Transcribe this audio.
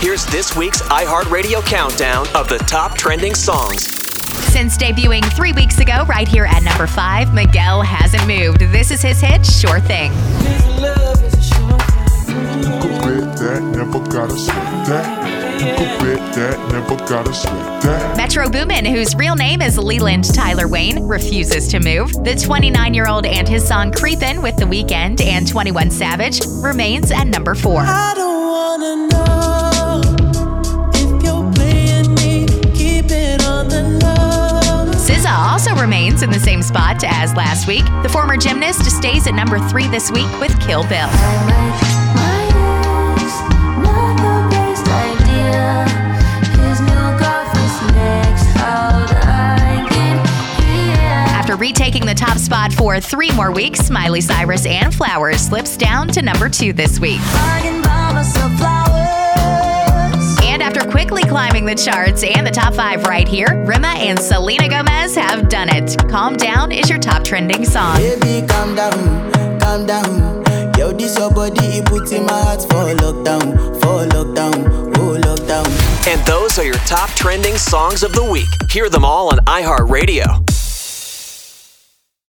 Here's this week's iHeartRadio countdown of the top trending songs. Since debuting three weeks ago, right here at number five, Miguel hasn't moved. This is his hit, Sure Thing. Metro Boomin, whose real name is Leland Tyler Wayne, refuses to move. The 29 year old and his song Creepin' with The Weeknd and 21 Savage remains at number four. Also remains in the same spot as last week. The former gymnast stays at number three this week with Kill Bill. After retaking the top spot for three more weeks, Miley Cyrus and Flowers slips down to number two this week. And after quickly climbing the charts and the top five right here, Rema and Selena Gomez have done it. Calm Down is your top trending song. Baby, calm down, calm down. Yo, this your body, it puts in my heart for lockdown, for lockdown, oh lockdown. And those are your top trending songs of the week. Hear them all on iHeartRadio.